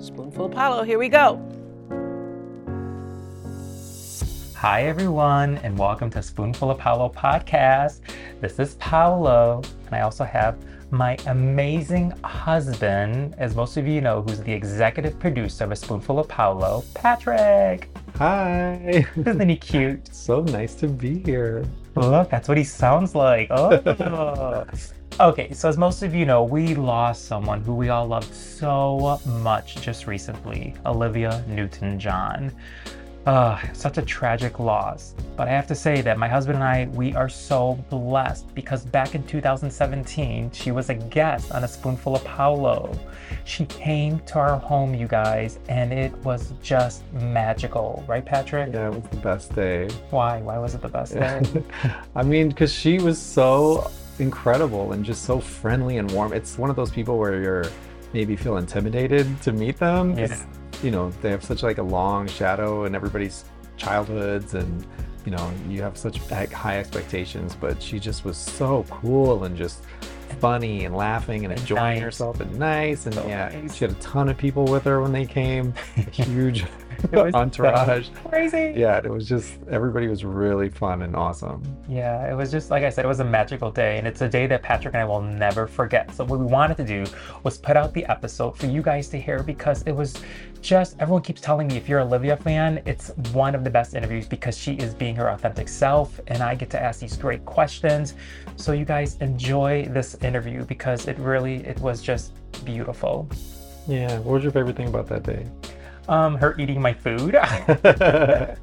Spoonful of Paolo, here we go. Hi, everyone, and welcome to Spoonful of Paolo podcast. This is Paolo, and I also have my amazing husband, as most of you know, who's the executive producer of A Spoonful of Paolo, Patrick. Hi. Isn't he cute? so nice to be here. Look, that's what he sounds like. Oh. okay, so as most of you know, we lost someone who we all loved so much just recently Olivia Newton John. Uh, such a tragic loss. But I have to say that my husband and I, we are so blessed because back in 2017, she was a guest on A Spoonful of Paolo. She came to our home, you guys, and it was just magical, right, Patrick? Yeah, it was the best day. Why? Why was it the best day? I mean, because she was so incredible and just so friendly and warm. It's one of those people where you're maybe feel intimidated to meet them. Yeah. You know, they have such like a long shadow in everybody's childhoods and you know, you have such high expectations, but she just was so cool and just funny and laughing and enjoying nice. herself and nice and So yeah, nice. she had a ton of people with her when they came. Huge It was so entourage. Crazy. Yeah, it was just everybody was really fun and awesome. Yeah, it was just like I said, it was a magical day, and it's a day that Patrick and I will never forget. So what we wanted to do was put out the episode for you guys to hear because it was just everyone keeps telling me if you're a Olivia fan, it's one of the best interviews because she is being her authentic self, and I get to ask these great questions. So you guys enjoy this interview because it really it was just beautiful. Yeah, what was your favorite thing about that day? Um, her eating my food. I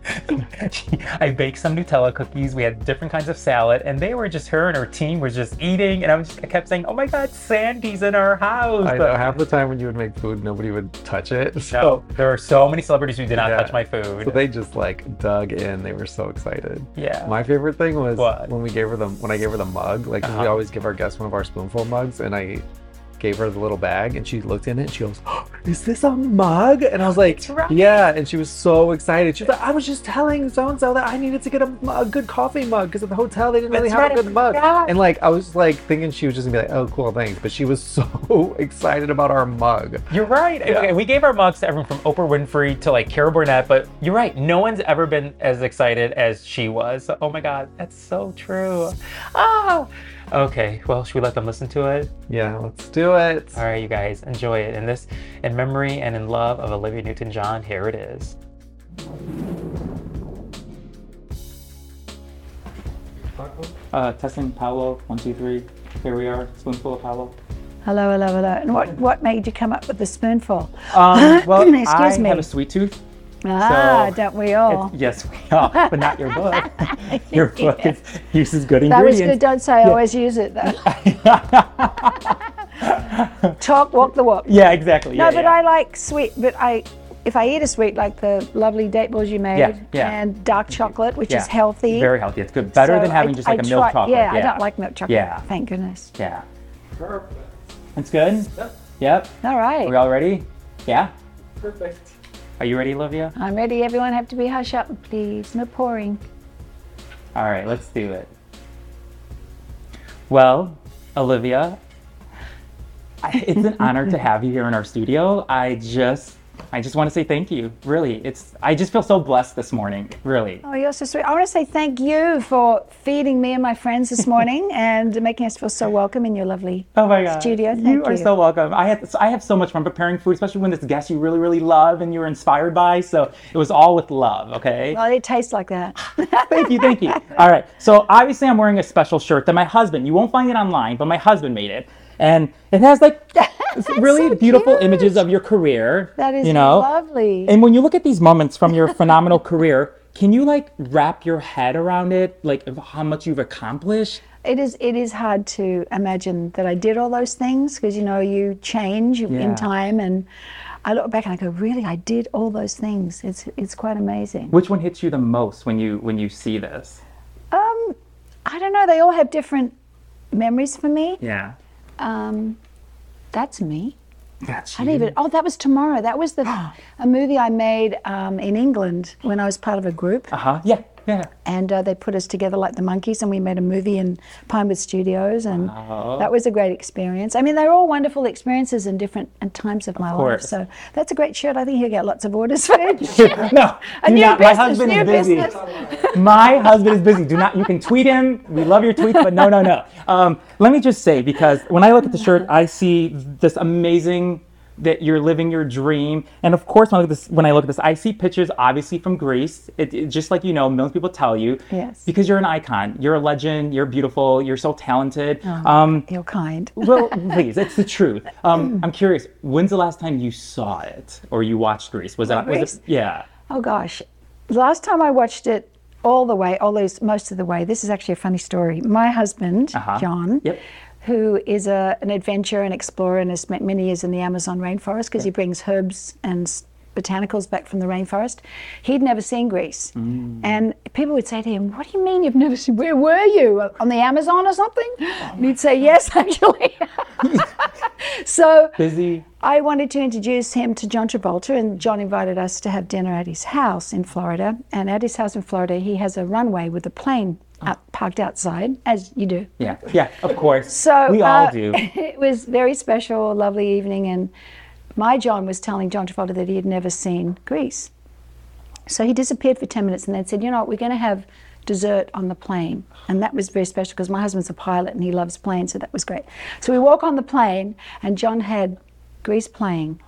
baked some Nutella cookies. We had different kinds of salad, and they were just her and her team were just eating. And I was just, I kept saying, "Oh my God, Sandy's in our house!" I know half the time when you would make food, nobody would touch it. no, So, there were so many celebrities who did not Yeah. touch my food. so they just like dug in. They were so excited. yeah, My favorite thing was What? when we gave her the when I gave her the mug. Like we Uh-huh. always give our guests one of our spoonful mugs, and I gave her the little bag, and she looked in it. and She goes, oh, "Is this a mug?" And I was like, right. "Yeah." And she was so excited. She was like, "I was just telling so and so that I needed to get a, a good coffee mug because at the hotel they didn't really That's have a good mug." forgot. And like I was like thinking she was just gonna be like, "Oh, cool, thanks," but she was so excited about our mug. You're right. Yeah. Okay, we gave our mugs to everyone from Oprah Winfrey to like Carol Burnett, but you're right. No one's ever been as excited as she was. Oh my God, that's so true. Ah. Okay, well, should we let them listen to it? Yeah, let's do it. All right, you guys, enjoy it. And this, in memory and in love of Olivia Newton-John, here it is. Uh, testing Paolo, one, two, three. Here we are, spoonful of Paolo. Hello, hello, hello. And what, what made you come up with the spoonful? Um, well, Excuse I me. have a sweet tooth. Ah, So, don't we all? Yes, we are, but not your book. your book is, uses good that was ingredients. good. Don't say I always use it though. Talk, walk the walk. yeah, exactly. No, yeah, but yeah. I like sweet. But I, if I eat a sweet like the lovely date balls you made, Yeah, yeah. and dark chocolate, which Yeah, is healthy. Very healthy. It's good. Better So than having I- just like I a milk try- chocolate. Yeah, I don't like milk chocolate. Yeah. Thank goodness. Yeah. Perfect. It's good? Yep. Yep. All right. Are we all ready? Yeah? Perfect. Are you ready, Olivia? I'm ready. Everyone have to be hush up, please. No pouring. All right, let's do it. Well, Olivia, it's an honor to have you here in our studio. I just, I just want to say thank you. Really, it's. I just feel so blessed this morning. Really. Oh, you're so sweet. I want to say thank you for feeding me and my friends this morning and making us feel so welcome in your lovely Oh my God. studio. Thank you Thank are so welcome. I had I have so much fun preparing food, especially when it's a guest you really really love and you're inspired by. So it was all with love. Okay. Well, it tastes like that. thank you, thank you. All right. So obviously I'm wearing a special shirt that my husband. You won't find it online, but my husband made it, and it has like really so beautiful cute. images of your career. That is you know. lovely. And when you look at these moments from your phenomenal career, can you like wrap your head around it, like how much you've accomplished? It is it is hard to imagine that I did all those things because you know you change Yeah. in time and I look back and I go, really, I did all those things. It's it's quite amazing. Which one hits you the most when you when you see this? Um, I don't know. They all have different memories for me. Yeah. Um, that's me. That's I didn't even. Oh, that was Toomorrow. That was the a movie I made um, in England when I was part of a group. Uh huh. Yeah. Yeah. And uh, they put us together like the monkeys, and we made a movie in Pinewood Studios, and that was a great experience. I mean, they're all wonderful experiences in different times of my life. So that's a great shirt. I think he'll get lots of orders for it. no, A do new not. My husband is busy. My husband is busy. Do not. You can tweet him. We love your tweets, but no, no, no. Um, let me just say because when I look at the shirt, I see this amazing that you're living your dream. And of course, when I look at this, when I look at this, I see pictures obviously from Grease. It, it- just like you know, millions of people tell you. Yes. Because you're an icon. You're a legend. You're beautiful. You're so talented. Um, You're kind. well, please, it's the truth. Um, I'm curious. When's the last time you saw it or you watched Grease? Was that was Grease? it? Yeah. Oh gosh, the last time I watched it all the way, all those most of the way. This is actually a funny story. My husband, Uh-huh. John, Yep. Who is a, an adventurer and explorer and has spent many years in the Amazon rainforest because he brings herbs and botanicals back from the rainforest. He'd never seen Grease, Mm. and people would say to him, "What do you mean you've never seen? Where were you on the Amazon or something?" And he'd say, "Yes, actually." so Busy. I wanted to introduce him to John Travolta, and John invited us to have dinner at his house in Florida. And at his house in Florida, he has a runway with a plane out, parked outside, as you do. Yeah. Yeah. Of course. So we all uh, do. it was very special, lovely evening, and my John was telling John Travolta that he had never seen Grease. So he disappeared for 10 minutes and then said, You know what, we're going to have dessert on the plane. And that was very special because my husband's a pilot and he loves planes, so that was great. So we walk on the plane and John had Grease playing.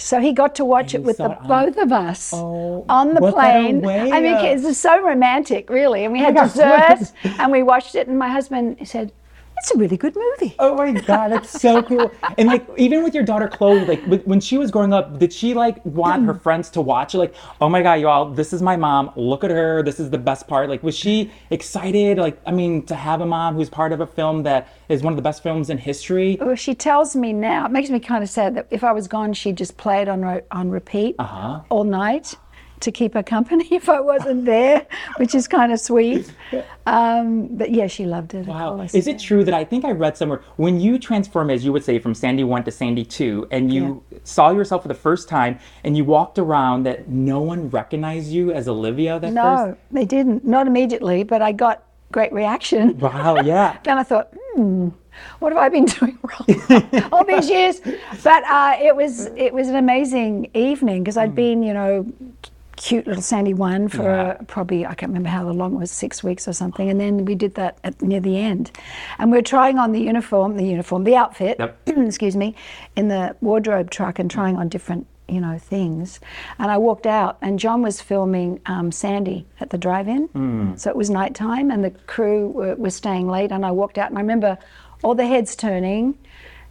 So he got to watch And it with the, both of us Oh, on the plane. I mean, of- it's so romantic, really. And we had dessert and we watched it, and my husband said, It's a really good movie. Oh my god, that's so cool! And like, even with your daughter Chloe, like when she was growing up, did she like want her friends to watch it? Like, oh my god, y'all, this is my mom. Look at her. This is the best part. Like, was she excited? Like, I mean, to have a mom who's part of a film that is one of the best films in history. Well, she tells me now, it makes me kind of sad that if I was gone, she'd just play it on, on repeat Uh-huh. all night to keep her company if I wasn't there, which is kind of sweet. Um, but yeah, she loved it. Wow. Is it true that I think I read somewhere when you transform, as you would say, from Sandy 1 to Sandy 2, and you saw yourself for the first time and you walked around that no one recognized you as Olivia that No, first? they didn't. Not immediately, but I got great reaction. Wow, yeah. Then I thought, hmm, what have I been doing wrong all these years? But uh, it was it was an amazing evening because I'd been, you know, cute little Sandy one for Yeah. uh, probably I can't remember how long it was, six weeks or something, and then we did that at near the end, and we are trying on the uniform, the uniform, the outfit, Yep. excuse me, in the wardrobe truck and trying on different. You know things, and I walked out, and John was filming um, Sandy at the drive-in. So it was nighttime, and the crew were, were staying late. And I walked out, and I remember all the heads turning,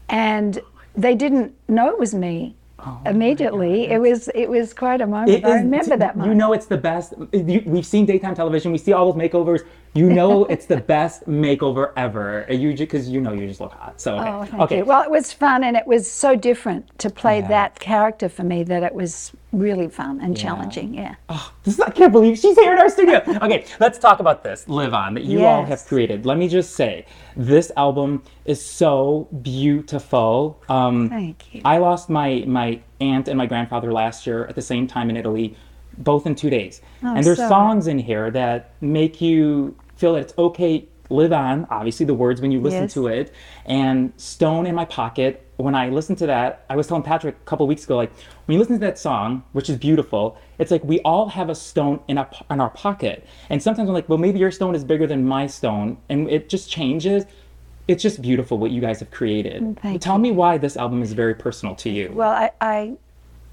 and they didn't know it was me Oh, immediately. It was it was quite a moment. It I is- remember that moment. You know, it's the best. We've seen daytime television. We see all those makeovers. You know, it's the best makeover ever. You because you know you just look hot. So okay, Oh, thank okay. you. Well, it was fun, and it was so different to play that character for me that it was really fun and challenging. Yeah. This is- I can't believe she's here in our studio. Okay, let's talk about this Liv On that you all have created. Let me just say, this album is so beautiful. Um, Thank you. I lost my my aunt and my grandfather last year at the same time in Italy, both in two days. and there's sorry. songs in here that make you feel that it's okay. Liv On, obviously the words when you listen Yes. to it, and Stone in my pocket. When I listened to that, I was telling Patrick a couple weeks ago, like when you listen to that song, which is beautiful, it's like we all have a stone in our in our pocket, and sometimes I'm like, well, maybe your stone is bigger than my stone, and it just changes. It's just beautiful what you guys have created. Mm, thank Tell me why this album is very personal to you. Well, I, I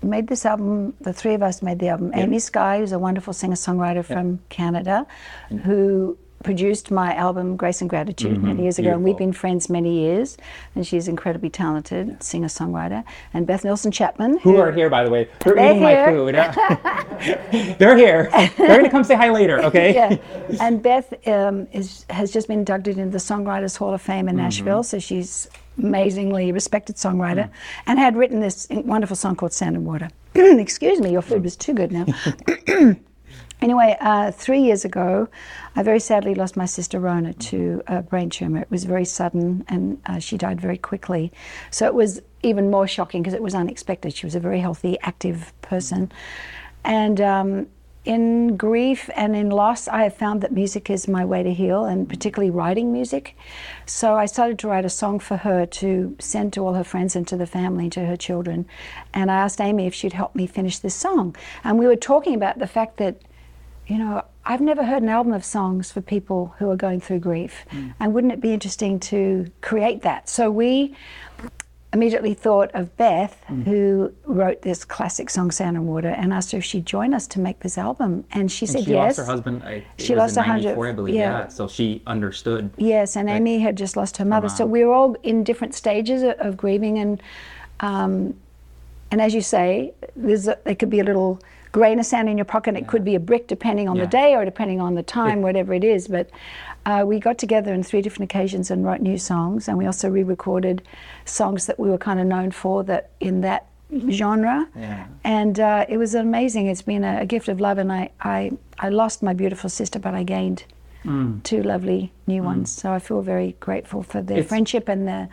made this album. The three of us made the album. Amy Sky, who's a wonderful singer-songwriter from Canada, mm. who produced my album Grace and Gratitude many mm-hmm. years ago, and we've been friends many years. And she's incredibly talented singer-songwriter. And Beth Nielsen Chapman, Who are here, by the way? They're, They're eating here. my food. They're here. They're gonna come say hi later, okay? yeah. And Beth um, is has just been inducted into the Songwriters Hall of Fame in mm-hmm. Nashville, so she's amazingly respected songwriter, mm. and had written this wonderful song called Sand and Water. Excuse me, your food mm. was too good now. Anyway, uh, three years ago, I very sadly lost my sister Rona to a brain tumor. It was very sudden and uh, she died very quickly. So it was even more shocking because it was unexpected. She was a very healthy, active person. And um, in grief and in loss, I have found that music is my way to heal, and particularly writing music. So I started to write a song for her to send to all her friends and to the family, to her children. And I asked Amy if she'd help me finish this song. And we were talking about the fact that, you know, I've never heard an album of songs for people who are going through grief. And wouldn't it be interesting to create that? So we immediately thought of Beth, who wrote this classic song, Sand and Water, and asked her if she'd join us to make this album. And she said she yes. lost her husband. I, She lost her husband, 94, I believe. yeah. Yeah. So she understood. Yes, and Amy had just lost her mother. So we were all in different stages of, of grieving, and um, and as you say, there's a, there could be a little grain of sand in your pocket. It could be a brick, depending on Yeah. the day or depending on the time, whatever it is. But uh, we got together on three different occasions and wrote new songs, and we also re-recorded songs that we were kind of known for that in that genre. Yeah. And uh, it was amazing. It's been a, a gift of love, and I, I I lost my beautiful sister, but I gained two lovely new ones. So I feel very grateful for their It's- friendship and the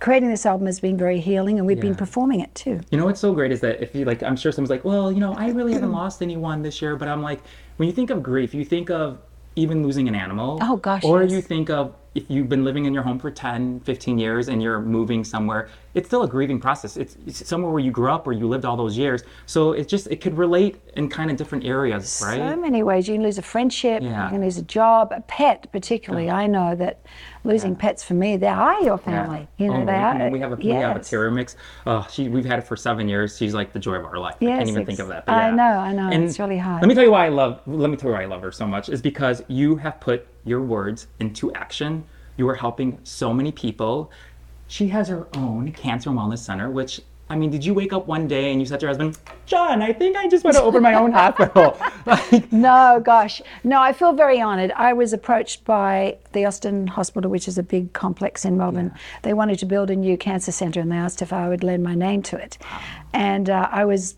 creating this album has been very healing, and we've been performing it too. You know what's so great is that if you like, I'm sure someone's like, well, you know, I really haven't lost anyone this year, but I'm like, when you think of grief, you think of even losing an animal. Oh, gosh, Or yes. you think of if you've been living in your home for 10, 15 years and you're moving somewhere, it's still a grieving process. It's, it's somewhere where you grew up, where you lived all those years. So it just, it could relate in kind of different areas, right? So many ways. You can lose a friendship, Yeah. you can lose a job, a pet, particularly. I know that losing pets for me, they are your family. You know, Oh, they we- are. We have a we have a terrier mix. Oh, she we've had it for seven years. She's like the joy of our life. I can't even ex- think of that. but I know, I know, it's really hard. Let me tell you why I love. Let me tell you why I love her so much. Is because you have put your words into action. You are helping so many people. She has her own cancer and wellness center, which. I mean, did you wake up one day and you said to your husband, John, I think I just want to open my own hospital? Like, No, gosh. No, I feel very honoured. I was approached by the Austin Hospital, which is a big complex in Melbourne. They wanted to build a new cancer centre and they asked if I would lend my name to it. And uh, I was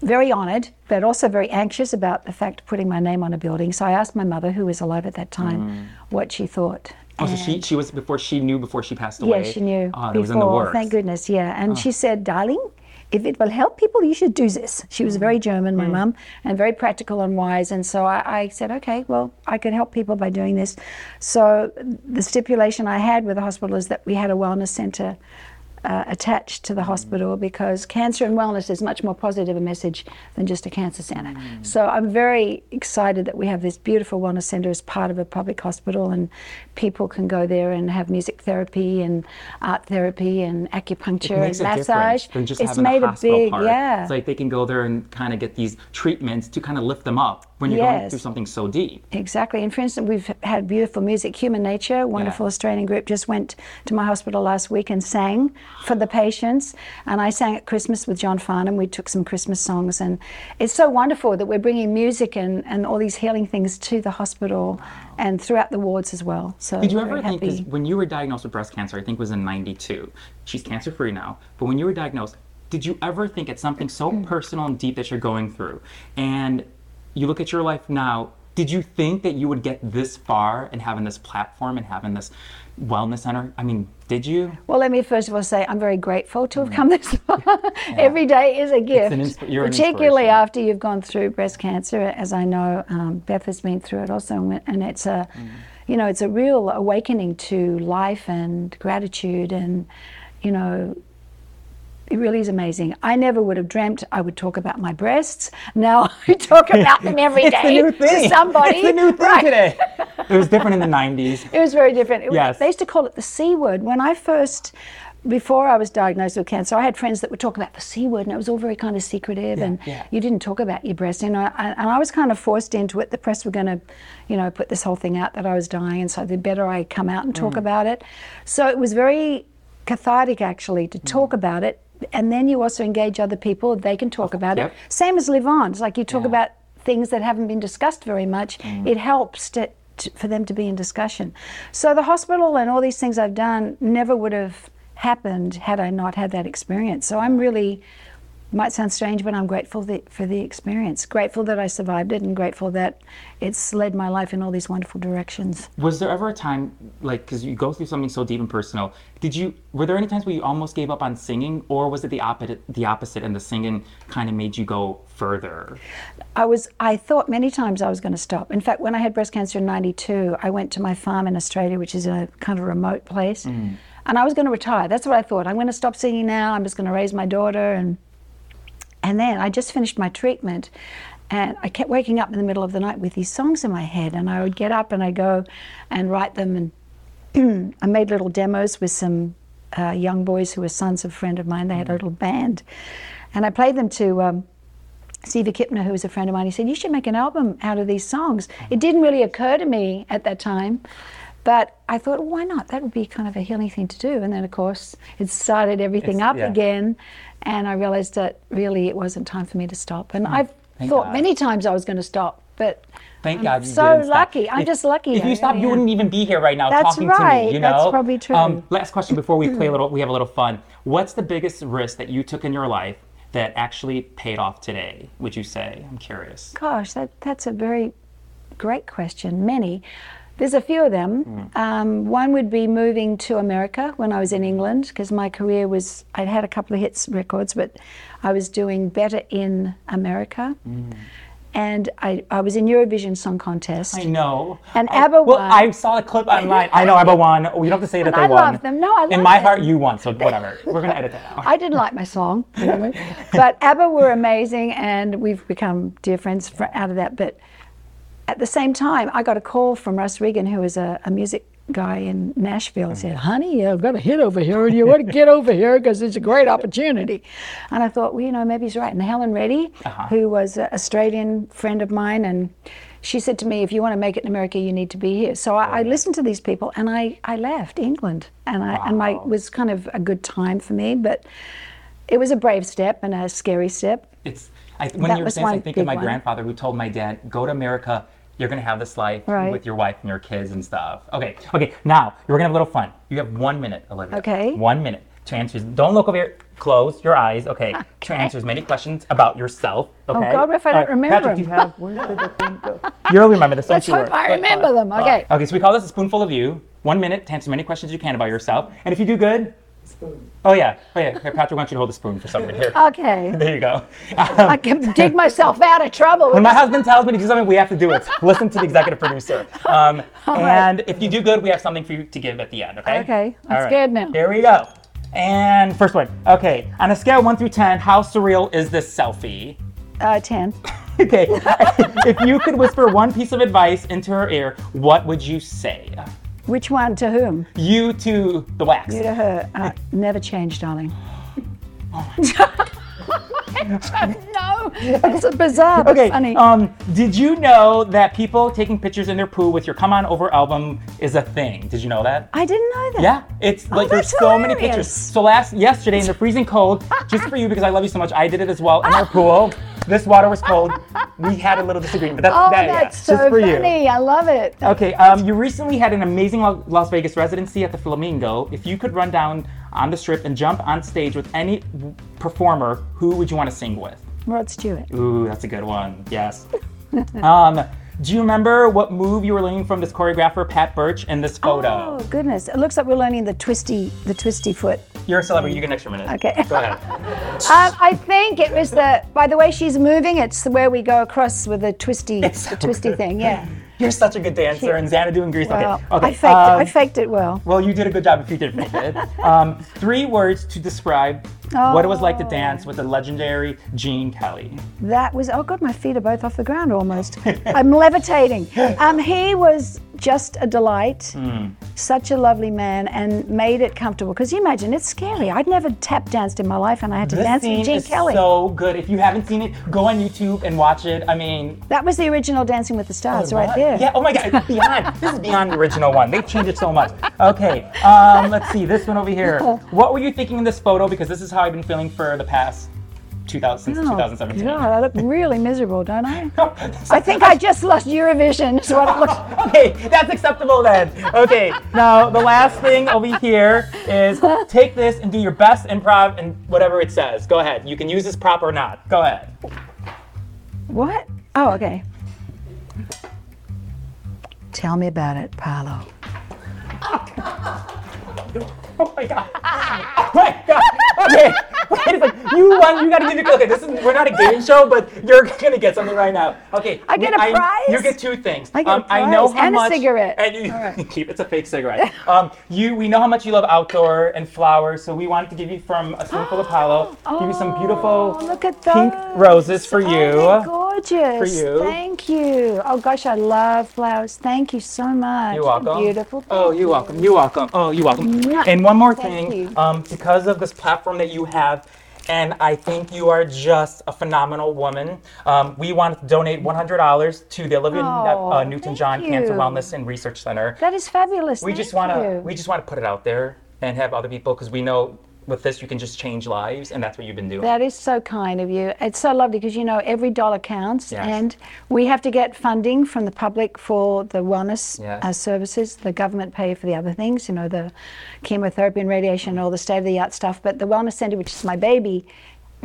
very honoured, but also very anxious about the fact of putting my name on a building. So I asked my mother, who was alive at that time, mm. what she thought. oh, so she, she was before she knew before she passed away. Yes, she knew ah, Oh, that before. was in the works. Thank goodness, yeah. And she ah. said, "Darling, if it will help people, you should do this." She was very mm. German, my mm. mum, and very practical and wise. And so I, I said, "Okay, well, I could help people by doing this." So the stipulation I had with the hospital is that we had a wellness centre. Uh, attached to the hospital because cancer and wellness is much more positive a message than just a cancer center. So I'm very excited that we have this beautiful wellness center as part of a public hospital, and people can go there and have music therapy and art therapy and acupuncture and massage. it's made a a big, part. yeah. It's like they can go there and kind of get these treatments to kind of lift them up when you're going through something so deep. Exactly. And for instance, we've had beautiful music. Human Nature, wonderful Yeah. Australian group, just went to my hospital last week and sang for the patients. And I sang at Christmas with John Farnham. We took some Christmas songs. And it's so wonderful that we're bringing music and, and all these healing things to the hospital and throughout the wards as well. So Did you ever think, because when you were diagnosed with breast cancer, I think it was in 92, she's cancer free now, but when you were diagnosed, did you ever think it's something so personal and deep that you're going through? And you look at your life now, did you think that you would get this far and having this platform and having this wellness center? I mean, did you? Well, let me first of all say I'm very grateful to have come this far. Every day is a gift, an insp- particularly after you've gone through breast cancer, as I know um, Beth has been through it also, and it's a, you know, it's a real awakening to life and gratitude, and you know, it really is amazing. I never would have dreamt I would talk about my breasts. Now I talk about them every day to somebody. It's the new thing Right. today. It was different in the 90s. It was very different. It was- Yes. They used to call it the C word. When I first, before I was diagnosed with cancer, I had friends that would talk about the C word, and it was all very kind of secretive, and yeah. you didn't talk about your breast. You know, and, and I was kind of forced into it. The press were going to, you know, put this whole thing out that I was dying, and so the better I come out and talk Mm. about it. So it was very cathartic, actually, Mm. to talk about it. And then you also engage other people; they can talk about yep. it. Same as Liv On. It's like you talk Yeah. about things that haven't been discussed very much. Mm. It helps to, to, for them to be in discussion. So the hospital and all these things I've done never would have happened had I not had that experience. So I'm really might sound strange, but I'm grateful that, for the experience. Grateful that I survived it, and grateful that it's led my life in all these wonderful directions. Was there ever a time, like, because you go through something so deep and personal, did you, were there any times where you almost gave up on singing, or was it the opposite, the opposite, and the singing kind of made you go further? I was I thought many times I was going to stop. In fact, when I had breast cancer in 92, I went to my farm in Australia, which is a kind of remote place. Mm. And I was going to retire. That's what I thought. I'm going to stop singing now. I'm just going to raise my daughter and and then I just finished my treatment and I kept waking up in the middle of the night with these songs in my head and I would get up and I go and write them and I made little demos with some uh, young boys who were sons of a friend of mine. They had a little band and I played them to um, Stevie Kipner, who was a friend of mine, he said, You should make an album out of these songs. It didn't really occur to me at that time, but I thought, well, why not? That would be kind of a healing thing to do. And then, of course, it started everything It's- up yeah. again, and I realized that really it wasn't time for me to stop. And I've Hmm. Thank thought God. many times I was going to stop, but Thank I'm God so didn't stop. lucky. I'm If- just lucky. If you stopped, really you wouldn't even be here right now That's talking to me. right. You know, That's probably true. Um, last question before we play a little. We have a little fun. What's the biggest risk that you took in your life that actually paid off today? Would you say? I'm curious. Gosh, that, that's a very great question. Many. There's a few of them. Um, one would be moving to America when I was in England because my career was, I'd had a couple of hits records, but I was doing better in America. And I, I was in Eurovision Song Contest. I know. And I- ABBA Well, won. I saw a clip online. I know ABBA won. Oh, you don't have to say that they I won. love them. No, I love In my them. heart, you won. So whatever. We're gonna edit that out. I didn't like my song, but ABBA were amazing, and we've become dear friends fr- out of that. But at the same time, I got a call from Russ Regan, who was a, a music guy in Nashville, and said, "Honey, I've got a hit over here, and you want to get over here because it's a great opportunity." And I thought, well, you know, maybe he's right. And Helen Reddy, uh-huh. who was an Australian friend of mine, and she said to me, if you want to make it in America, you need to be here. So I, I listened to these people, and I, I left England, and I and my it was kind of a good time for me, but it was a brave step and a scary step. It's I, when That you were saying, I think of my one. grandfather who told my dad, "Go to America. You're gonna have this life Right. with your wife and your kids and stuff." Okay, okay. Now we're gonna have a little fun. You have one minute, Olivia. Okay. One minute to answer. Don't look over here. Close your eyes. Okay. To answer as many questions about yourself. Oh, okay. Oh, God, if I don't right, remember Patrick, do you have. Where did the thing go? You'll remember this. Let's hope. I remember them. Okay. Okay, so we call this a spoonful of you. One minute to answer as many questions as you can about yourself. And if you do good, oh yeah, oh yeah. Here, Patrick wants you to hold the spoon for something. Here, Okay. there you go. I can dig myself out of trouble. When my husband tells me to do something, we have to do it. Listen to the executive producer. Um, right. and if you do good, we have something for you to give at the end. Okay. Okay, I'm All right. scared now. Here we go. And first one. Okay. On a scale of one through ten, how surreal is this selfie? Uh, 10. Okay. if you could whisper one piece of advice into her ear, what would you say? Which one to whom? You to the wax. You to her. Uh, never change, darling. no, it's bizarre but Okay. funny. Um, did you know that people taking pictures in their poo with your "Come On Over" album is a thing? Did you know that? I didn't know that. Yeah, it's like there's so many pictures. So last yesterday in the freezing cold, just for you because I love you so much, I did it as well in our pool. This water was cold. We had a little disagreement, but that's Oh, that, yeah, that's so just for you. funny. I love it. Okay, um, you recently had an amazing Las Vegas residency at the Flamingo. If you could run down on the strip and jump on stage with any performer, who would you want to sing with? Rod Stewart. Ooh, that's a good one. Yes. um, do you remember what move you were learning from this choreographer, Pat Birch, in this photo? Oh goodness! It looks like we're learning the twisty, the twisty foot. You're a celebrity. You get an extra minute. Okay. Go ahead. Um, I think it was the. By the way she's moving, it's where we go across with the twisty, the twisty good. thing. Yeah. You're such a good dancer, and Xanadu and Grease. Well, okay. Okay. I faked it. I um, faked it well. Well, you did a good job if you did fake it. Um, three words to describe what it was like to Oh. dance with the legendary Gene Kelly. That was oh god, my feet are both off the ground almost. I'm levitating. Um, he was just a delight, Hmm. such a lovely man, and made it comfortable. Because you imagine it's scary. I'd never tap danced in my life, and I had to This dance scene with Gene is Kelly. so good. If you haven't seen it, go on YouTube and watch it. I mean, that was the original Dancing with the Stars, right there. Yeah. Oh my God. It's beyond. this is beyond the original one. They've changed it so much. Okay. Um, let's see this one over here. What were you thinking in this photo? Because this is how I've been feeling for the past 2000, since Oh, 2017. God, I look really miserable, don't I? I think I just lost Eurovision. Is what it looks. Okay, that's acceptable then. Okay, now the last thing over here is take this and do your best improv and whatever it says. Go ahead. You can use this prop or not. Go ahead. What? Oh, okay. Tell me about it, Paolo. Oh my god. Oh my god. Okay. Wait a second. You won. You gotta give me. Okay, this is. We're not a game show, but you're gonna get something right now. Okay. I get a prize? You get two things. I get a um, I know prize how and a cigarette. And you All right. keep. It's a fake cigarette. Um, you. We know how much you love outdoor and flowers, so we wanted to give you from a spoonful of Paolo. give you some beautiful Oh, look at pink roses for Oh, you. they're gorgeous. For you. Thank you. Oh gosh, I love flowers. Thank you so much. You're welcome. Beautiful. Oh, you're you. welcome. You're welcome. Oh, you're welcome. And one more Thank thing, you. um, because of this platform that you have, and I think you are just a phenomenal woman. Um, we want to donate $100 to the Olivia Oh, uh, Newton-John Cancer. Wellness and Research Center. That is fabulous. We Thank just want to we just want to put it out there and have other people because we know with this you can just change lives, and that's what you've been doing. That is so kind of you. It's so lovely because you know every dollar counts, Yes. and we have to get funding from the public for the wellness Yes. uh, services. The government pay for the other things, you know, the chemotherapy and radiation and all the state of the art stuff. But the wellness center, which is my baby,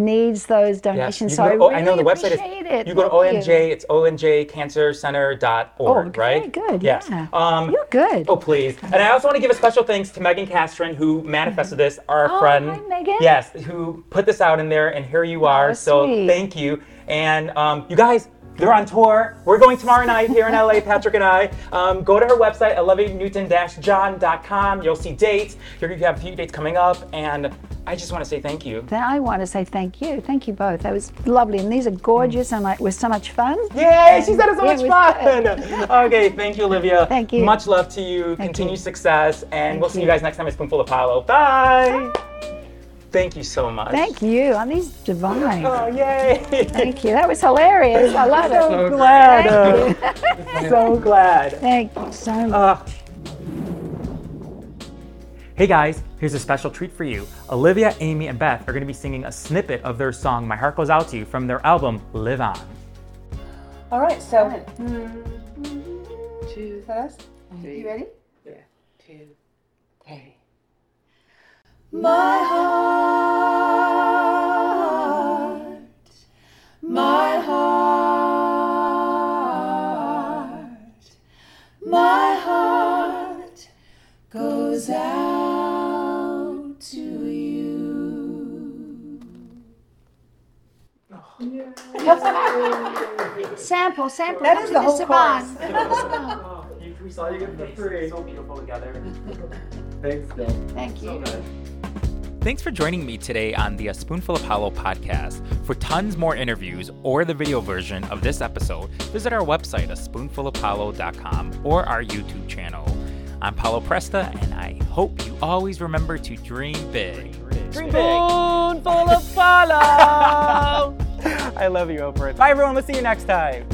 needs those donations. You So go I really oh, I know the website is. appreciate it. You go to Thank you. ONJ. It's onjcancercenter.org, Oh, okay, right? good, Yes. yeah. Um, You're good. Oh, please. And I also want to give a special thanks to Megan Castron, who manifested this, our Oh, friend. hi, Megan. Yes, who put this out in there, and here you are. Oh, so sweet. thank you. And um, you guys, they're on tour. We're going tomorrow night here in LA, Patrick and I. Um, go to her website, olivianewton-john.com. You'll see dates. You're going to have a few dates coming up, and I just want to say thank you. Then I want to say thank you. Thank you both. That was lovely. And these are gorgeous and like, was so much fun. Yay! She said it's so Yeah, much it fun. okay, thank you, Olivia. Thank you. Much love to you. Thank Continued you. success, and Thank we'll see you you. guys next time at Spoonful of Paolo. Bye. Thank you so much. Thank you. Aren't these divine? Oh, yay! Thank you. That was hilarious. I love it. so glad. Thank you. so glad. Thank you so much. Uh, Hey guys, here's a special treat for you. Olivia, Amy, and Beth are going to be singing a snippet of their song My Heart Goes Out to You from their album Liv On. All right, so. Two, first. You ready? Yeah. Two, three. My heart, my heart, my heart goes out to you. Sample, sample. That is the whole Saban. we saw you get the free. So beautiful together. Thanks, Bill. Thank you. Thanks for joining me today on the A Spoonful of Paolo podcast. For tons more interviews or the video version of this episode, visit our website, a spoonfulofpaolo.com, or our YouTube channel. I'm Paolo Presta, and I hope you always remember to dream big. Dream big. Spoonful of Paolo. I love you, Oprah. Bye, everyone. We'll see you next time.